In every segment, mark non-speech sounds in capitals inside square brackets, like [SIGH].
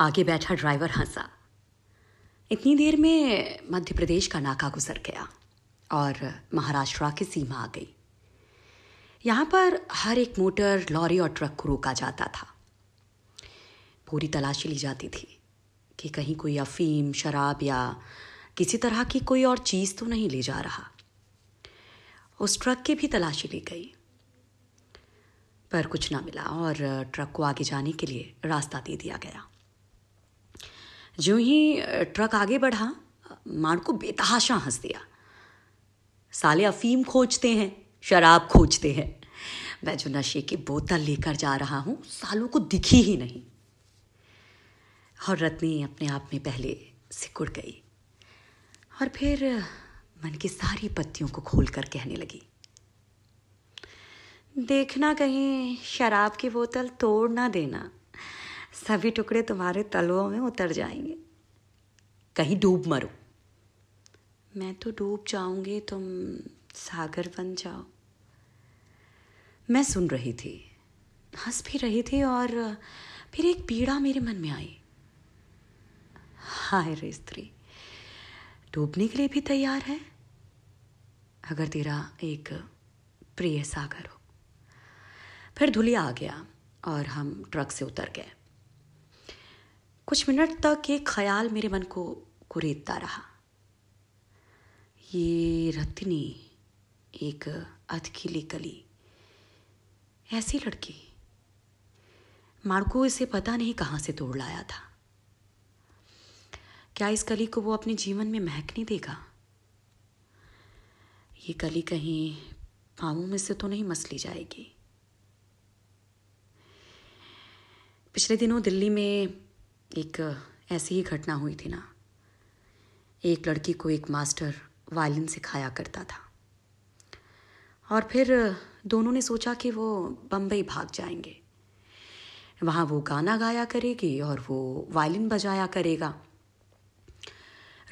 आगे बैठा ड्राइवर हंसा। इतनी देर में मध्य प्रदेश का नाका गुजर गया और महाराष्ट्र की सीमा आ गई। यहाँ पर हर एक मोटर, लॉरी और ट्रक को रोका जाता था। पूरी तलाशी ली जाती थी कि कहीं कोई अफीम, शराब या किसी तरह की कोई और चीज़ तो नहीं ले जा रहा। उस ट्रक की भी तलाशी ली गई। पर कुछ ना मिला और ट्रक को आगे जाने के लिए रास्ता दे दिया गया। जो ही ट्रक आगे बढ़ा मार को बेतहाशा हंस दिया। साले अफीम खोजते हैं, शराब खोजते हैं। मैं जो नशे की बोतल लेकर जा रहा हूँ, सालों को दिखी ही नहीं। और रत्नी अपने आप में पहले सिकुड़ गई। और फिर, मन की सारी पत्तियों को खोलकर कहने लगी। देखना कहीं, शराब की बोतल तोड़ ना देना। सभी टुकड़े तुम्हारे तलवों में उतर जाएँगे। कहीं डूब मरो। मैं तो डूब जाऊँगी तुम सागर बन जाओ। मैं सुन रही थी हंस भी रही थी और फिर एक पीड़ा मेरे मन में आई। हाय रे स्त्री डूबने के लिए भी तैयार है? अगर तेरा एक प्रिय सागर हो। फिर धुलिया आ गया और हम ट्रक से उतर गए। कुछ मिनट तक ये ख्याल मेरे मन को कुरेदता रहा। ये रत्नी एक अधखिली कली, ऐसी लड़की। मार्को इसे पता नहीं कहाँ से तोड़ लाया था। क्या इस कली को वो अपने जीवन में महकने देगा? ये कली कहीं पाँवों में से तो नहीं मसली जाएगी। पिछले दिनों दिल्ली में एक ऐसी ही घटना हुई थी ना। एक लड़की को एक मास्टर वायलिन सिखाया करता था। और फिर दोनों ने सोचा कि वो बम्बई भाग जाएँगे। वहाँ वो गाना गाया करेगी और वो वायलिन बजाया करेगा।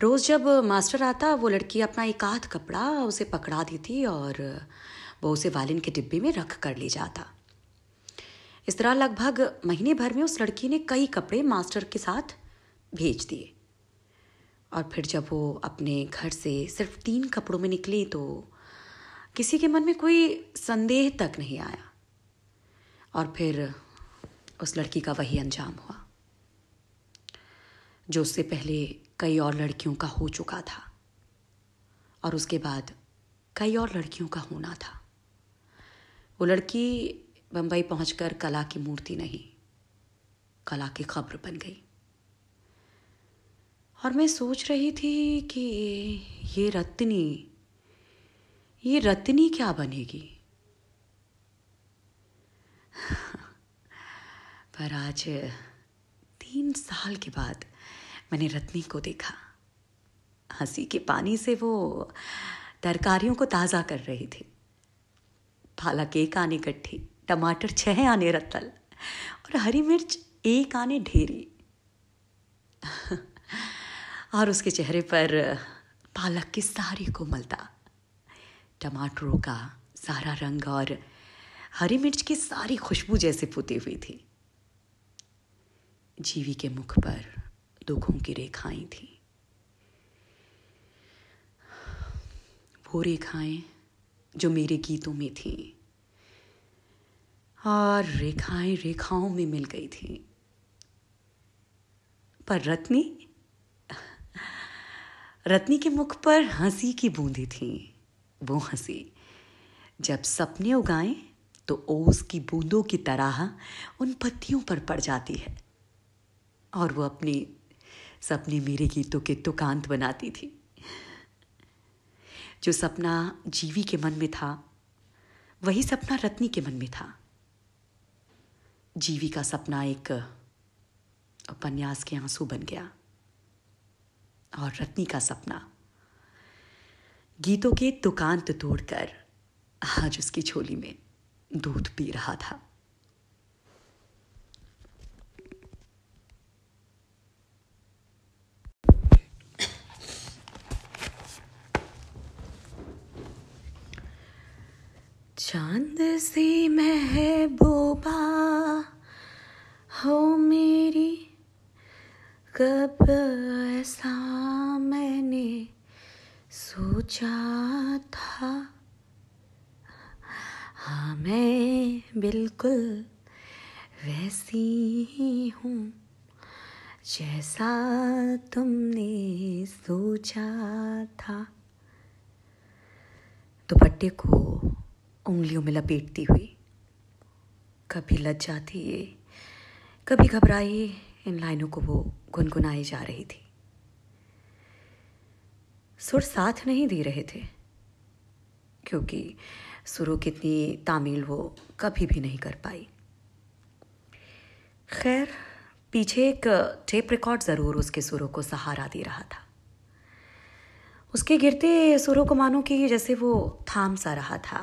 रोज़ जब मास्टर आता, वो लड़की अपना एक आध कपड़ा उसे पकड़ा दी थी और वो उसे वायलिन के डिब्बे में रख कर ले जाता। इस तरह लगभग महीने भर में उस लड़की ने कई कपड़े मास्टर के साथ भेज दिए। और फिर जब वो अपने घर से सिर्फ़ तीन कपड़ों में निकली तो किसी के मन में कोई संदेह तक नहीं आया। और फिर उस लड़की का वही अंजाम हुआ, जो उससे पहले कई और लड़कियों का हो चुका था और उसके बाद कई और लड़कियों का होना था। वो लड़की बम्बई पहुंचकर कला की मूर्ति नहीं, कला की खबर बन गई। और मैं सोच रही थी कि ये रत्नी ये रत्नी क्या बनेगी? [LAUGHS] पर आज तीन साल के बाद मैंने रत्नी को देखा। हँसी के पानी से वो तरकारियों को ताज़ा कर रही थी। पालक एक आने कट्ठी टमाटर छह आने रत्तल और हरी मिर्च एक आने ढेरी। और उसके चेहरे पर पालक की सारी कोमलता, टमाटरों का सारा रंग और हरी मिर्च की सारी खुशबू जैसे पुती हुई थी। जीवी के मुख पर दुखों की रेखाएँ थी। वो रेखाएँ जो मेरे गीतों में थीं और रेखाएँ रेखाओं में मिल गई थी। पर रत्नी रत्नी के मुख पर हँसी की बूंदी थी। वो हँसी, जब सपने उगाएँ तो ओस की बूंदों की तरह उन पत्तियों पर पड़ जाती है। और वो अपने सपने मेरे गीतों के तुकांत बनाती थी। जो सपना जीवी के मन में था, वही सपना रत्नी के मन में था। जीवी का सपना एक उपन्यास के आँसू बन गया। और रत्नी का सपना। गीतों के तुकांत तोड़कर आज उसकी झोली में दूध पी रहा था। चाँद सी महबूबा हो मेरी कब ऐसा मैंने सोचा था? हाँ मैं बिल्कुल वैसी ही हूँ जैसा तुमने सोचा था। दुपट्टे को उंगलियों में लपेटती हुई कभी लज जाती है कभी घबराई इन लाइनों को वो गुनगुनाई जा रही थी। सुर साथ नहीं दे रहे थे, क्योंकि सुरों की इतनी तामील वो कभी भी नहीं कर पाई। खैर, पीछे एक टेप रिकॉर्ड ज़रूर उसके सुरों को सहारा दे रहा था। उसके गिरते सुरों को मानो कि जैसे वो थाम सा रहा था,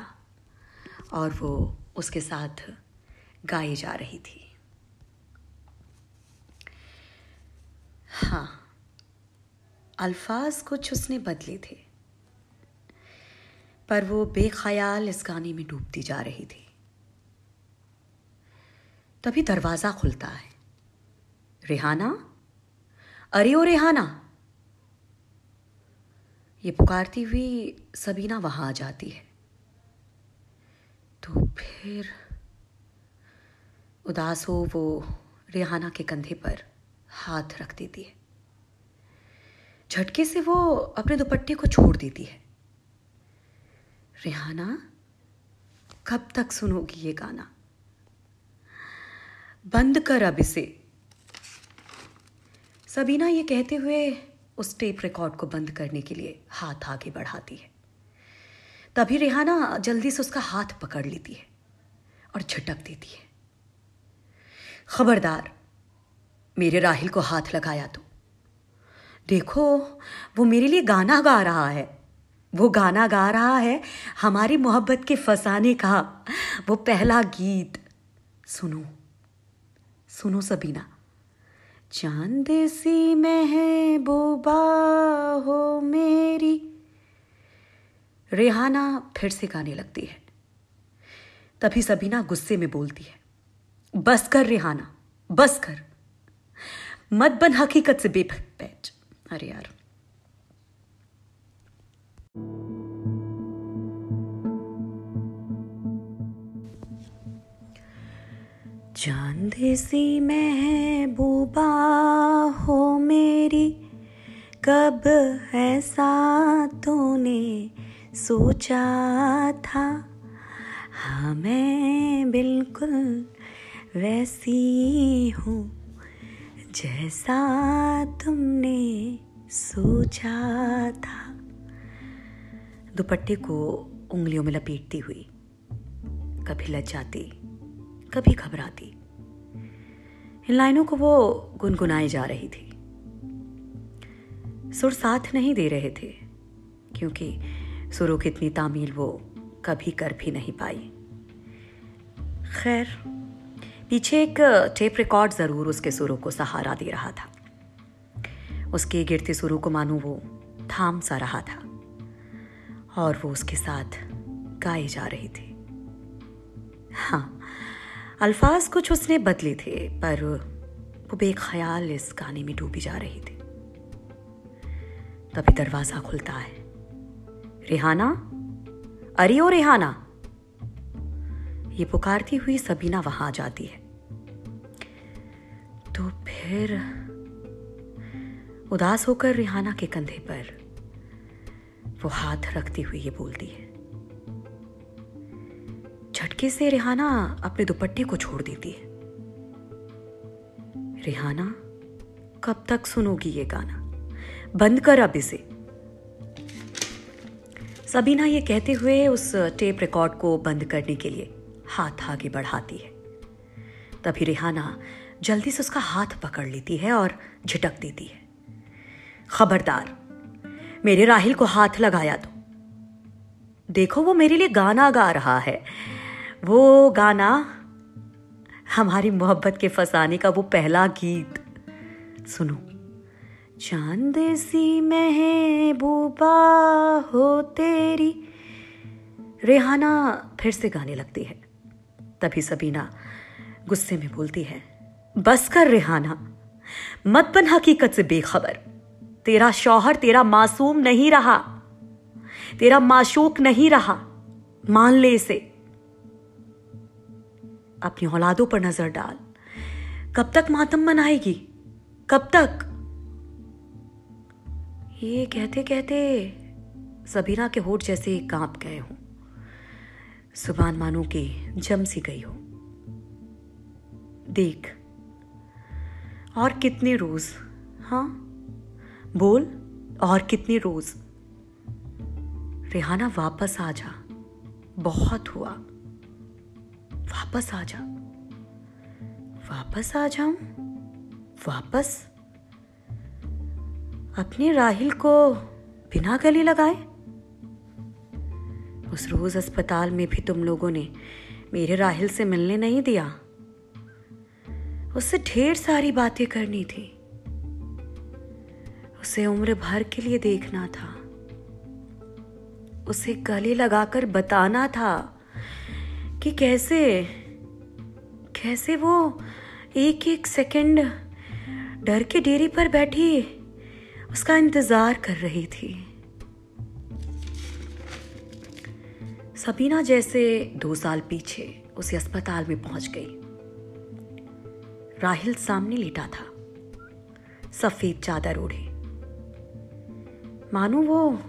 और वो उसके साथ गाई जा रही थी। हाँ अल्फाज कुछ उसने बदले थे, पर वो बेख्याल इस गाने में डूबती जा रही थी। तभी दरवाज़ा खुलता है। रेहाना? अरे ओ रेहाना! ये पुकारती हुई सबीना वहाँ आ जाती है। तो फिर उदास हो वो रेहाना के कंधे पर। हाथ रख देती है। झटके से वो अपने दुपट्टे को छोड़ देती है। रेहाना, कब तक सुनोगी ये गाना? बंद कर अब इसे। सबीना ये कहते हुए उस टेप रिकॉर्ड को बंद करने के लिए हाथ आगे बढ़ाती है। तभी रेहाना जल्दी से उसका हाथ पकड़ लेती है और झटक देती है। खबरदार मेरे राहिल को हाथ लगाया तो। देखो, वो मेरे लिए गाना गा रहा है। वो गाना गा रहा है हमारी मोहब्बत के फसाने का वो पहला गीत। सुनो सुनो सबीना। चाँद सी में है महबूबा हो मेरी। रेहाना फिर से गाने लगती है। तभी सबीना गुस्से में बोलती है, बस कर रेहाना, बस कर। मत बन हकीकत से बेपैठ अरे यार चाँद सी मैं महबूबा हो मेरी, कब ऐसा तूने सोचा था? हाँ मैं बिल्कुल वैसी हूँ। जैसा तुमने सोचा था। दुपट्टे को उंगलियों में लपेटती हुई, कभी लजाती कभी घबराती। इन लाइनों को वो गुनगुनाई जा रही थी। सुर साथ नहीं दे रहे थे, क्योंकि सुरों की इतनी तामील वो कभी कर भी नहीं पाई। खैर पीछे एक टेप रिकॉर्ड ज़रूर उसके सुरों को सहारा दे रहा था। उसके गिरते सुरों को मानो वो थाम सा रहा था। और वो उसके साथ गाए जा रही थी। हाँ अल्फाज कुछ उसने बदले थे, पर वो बेख्याल इस गाने में डूबी जा रही थी। तभी दरवाज़ा खुलता है। रेहाना? अरे ओ रेहाना! ये पुकारती हुई सबीना वहाँ आ जाती है। तो फिर उदास होकर रिहाना के कंधे पर वो हाथ रखती हुई ये बोलती है। झटके से रिहाना अपने दुपट्टे को छोड़ देती है। रिहाना, कब तक सुनोगी ये गाना? बंद कर अब इसे। सबीना ये कहते हुए उस टेप रिकॉर्ड को बंद करने के लिए हाथ आगे बढ़ाती है। तभी रिहाना जल्दी से उसका हाथ पकड़ लेती है और झिटक देती है। खबरदार, मेरे राहिल को हाथ लगाया तो। देखो, वो मेरे लिए गाना गा रहा है। वो गाना हमारी मोहब्बत के फसाने का वो पहला गीत। सुनो। चाँद सी महबूबा हो तेरी। रेहाना फिर से गाने लगती है। तभी सबीना गुस्से में बोलती है बस कर रेहाना, मत बन हकीकत से बेखबर। तेरा शौहर, तेरा मासूम नहीं रहा, तेरा माशूक नहीं रहा, मान ले इसे। अपनी औलादों पर नज़र डाल। कब तक मातम मनाएगी? कब तक? ये कहते कहते सबीना के होठ जैसे काँप गए हों। सुबान मानो के जम सी गई हो। देख, और कितने रोज हाँ? बोल, और कितने रोज? रेहाना वापस आ जा। बहुत हुआ। वापस आ जा। वापस आ जाऊँ? वापस? अपने राहिल को बिना गले लगाए? उस रोज अस्पताल में भी तुम लोगों ने मेरे राहिल से मिलने नहीं दिया। उससे ढेर सारी बातें करनी थी। उसे उम्र भर के लिए देखना था। उसे गले लगाकर बताना था कि कैसे कैसे वो एक एक सेकंड डर के डेरी पर बैठी उसका इंतज़ार कर रही थी। सबीना जैसे दो साल पीछे उसे अस्पताल में पहुँच गई। राहिल सामने लेटा था। सफ़ेद चादर ओढ़े। मानो वो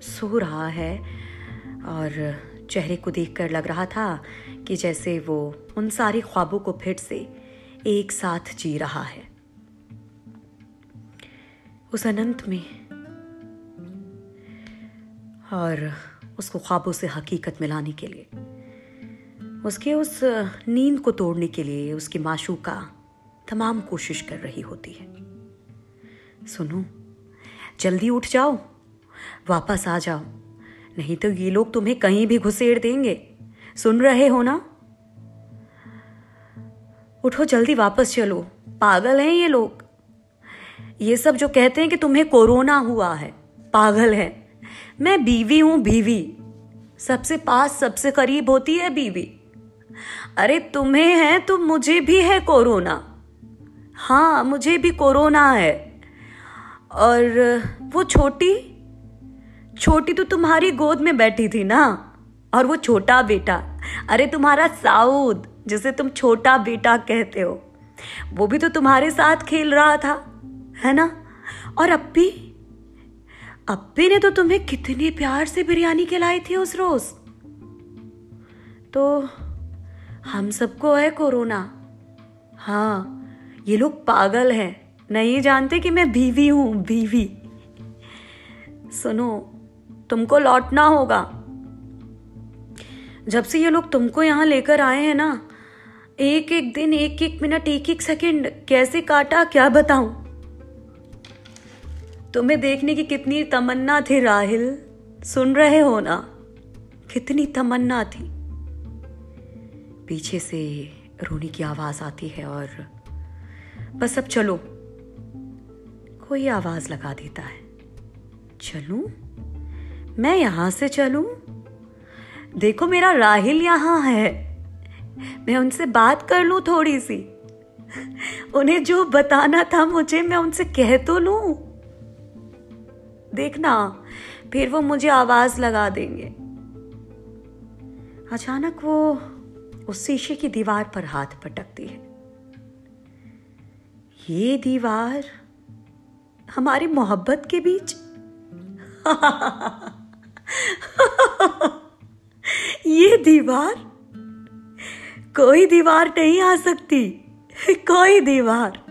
सो रहा है और चेहरे को देखकर लग रहा था कि जैसे वो उन सारी ख्वाबों को फिर से एक साथ जी रहा है। उस अनंत में और उसको ख्वाबों से हकीकत मिलाने के लिए। उसके उस नींद को तोड़ने के लिए उसकी माशूका तमाम कोशिश कर रही होती है। सुनो, जल्दी उठ जाओ, वापस आ जाओ, नहीं तो ये लोग तुम्हें कहीं भी घुसेड़ देंगे। सुन रहे हो ना? उठो, जल्दी वापस चलो, पागल हैं ये लोग। ये सब जो कहते हैं कि तुम्हें कोरोना हुआ है, पागल है। मैं बीवी हूँ, बीवी। सबसे पास, सबसे करीब होती है बीवी। अरे तुम्हें है तो मुझे भी है कोरोना। हाँ मुझे भी कोरोना है। और वो छोटी? छोटी तो तुम्हारी गोद में बैठी थी ना? और वो छोटा बेटा? अरे तुम्हारा साउद, जिसे तुम छोटा बेटा कहते हो। वो भी तो तुम्हारे साथ खेल रहा था, है ना? और अप्पी अप्पी ने तो तुम्हें कितने प्यार से बिरयानी खिलाई थी उस रोज। तो हम सबको है कोरोना। हाँ ये लोग पागल हैं। नहीं जानते कि मैं बीवी हूँ, बीवी। सुनो, तुमको लौटना होगा। जब से ये लोग तुमको यहाँ लेकर आए हैं ना एक एक दिन एक एक मिनट एक एक सेकंड, कैसे काटा, क्या बताऊँ? तुम्हें देखने की कितनी तमन्ना थी राहिल? सुन रहे हो ना? कितनी तमन्ना थी। पीछे से रोनी की आवाज़ आती है और बस अब चलो। कोई आवाज़ लगा देता है। चलू? मैं यहाँ से चलू? देखो मेरा राहिल यहाँ है। मैं उनसे बात कर लू थोड़ी सी। उन्हें जो बताना था मुझे मैं उनसे कह तो लू। देखना, फिर वो मुझे आवाज़ लगा देंगे। अचानक वो उस शीशे की दीवार पर हाथ पटकती है। ये दीवार हमारी मोहब्बत के बीच? [LAUGHS] ये दीवार? कोई दीवार नहीं आ सकती। कोई दीवार।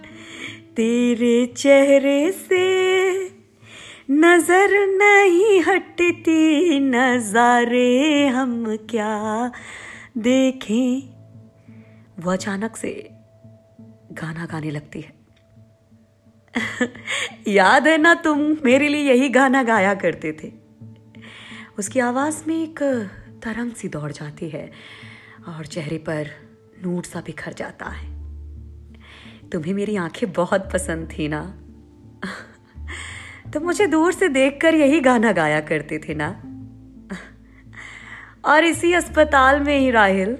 तेरे चेहरे से नज़र नहीं हटती नजारे हम क्या देखें। वो अचानक से गाना गाने लगती है। [LAUGHS] याद है ना तुम, मेरे लिए यही गाना गाया करते थे। उसकी आवाज़ में एक तरंग सी दौड़ जाती है और चेहरे पर नूट सा बिखर जाता है। तुम्हें मेरी आँखें बहुत पसंद थी ना? [LAUGHS] तो मुझे दूर से देखकर यही गाना गाया करते थे ना। और इसी अस्पताल में ही, राहिल,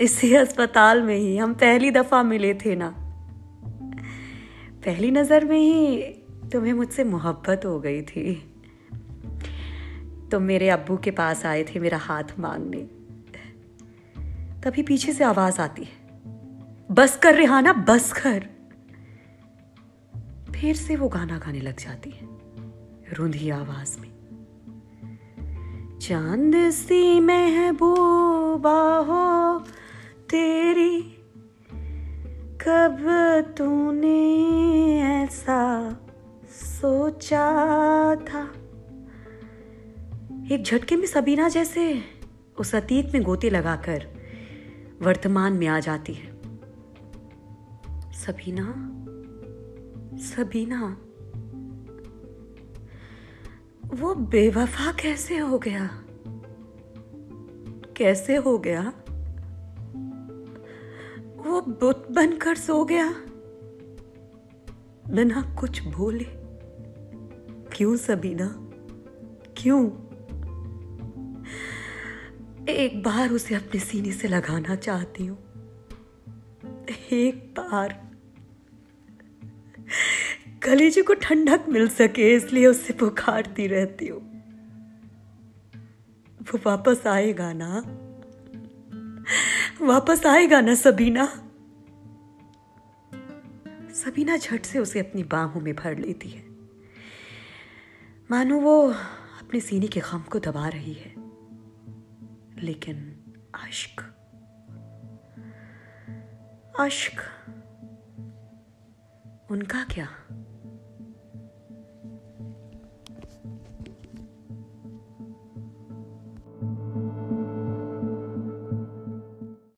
इसी अस्पताल में ही हम पहली दफ़ा मिले थे ना। पहली नज़र में ही तुम्हें मुझसे मोहब्बत हो गई थी। तुम मेरे अब्बू के पास आए थे मेरा हाथ मांगने। तभी पीछे से आवाज़ आती है, बस कर, रिहाना, बस कर। फिर से वो गाना गाने लग जाती है, रुंधी आवाज़ में। चाँद सी महबूबा हो तेरी, कब तूने ऐसा सोचा था? एक झटके में सबीना जैसे उस अतीत में गोते लगाकर वर्तमान में आ जाती है। सबीना? सबीना वो बेवफा कैसे हो गया? कैसे हो गया? वो बुत बनकर सो गया। बिना कुछ बोले। क्यों सबीना क्यों? एक बार उसे अपने सीने से लगाना चाहती हूँ। एक बार। कलेजे को ठंडक मिल सके, इसलिए उससे पुकारती रहती हूँ। वो वापस आएगा ना? वापस आएगा ना, सबीना? सबीना झट से उसे अपनी बाहों में भर लेती है। मानो वो अपने सीने के गम को दबा रही है। लेकिन अश्क अश्क, उनका क्या?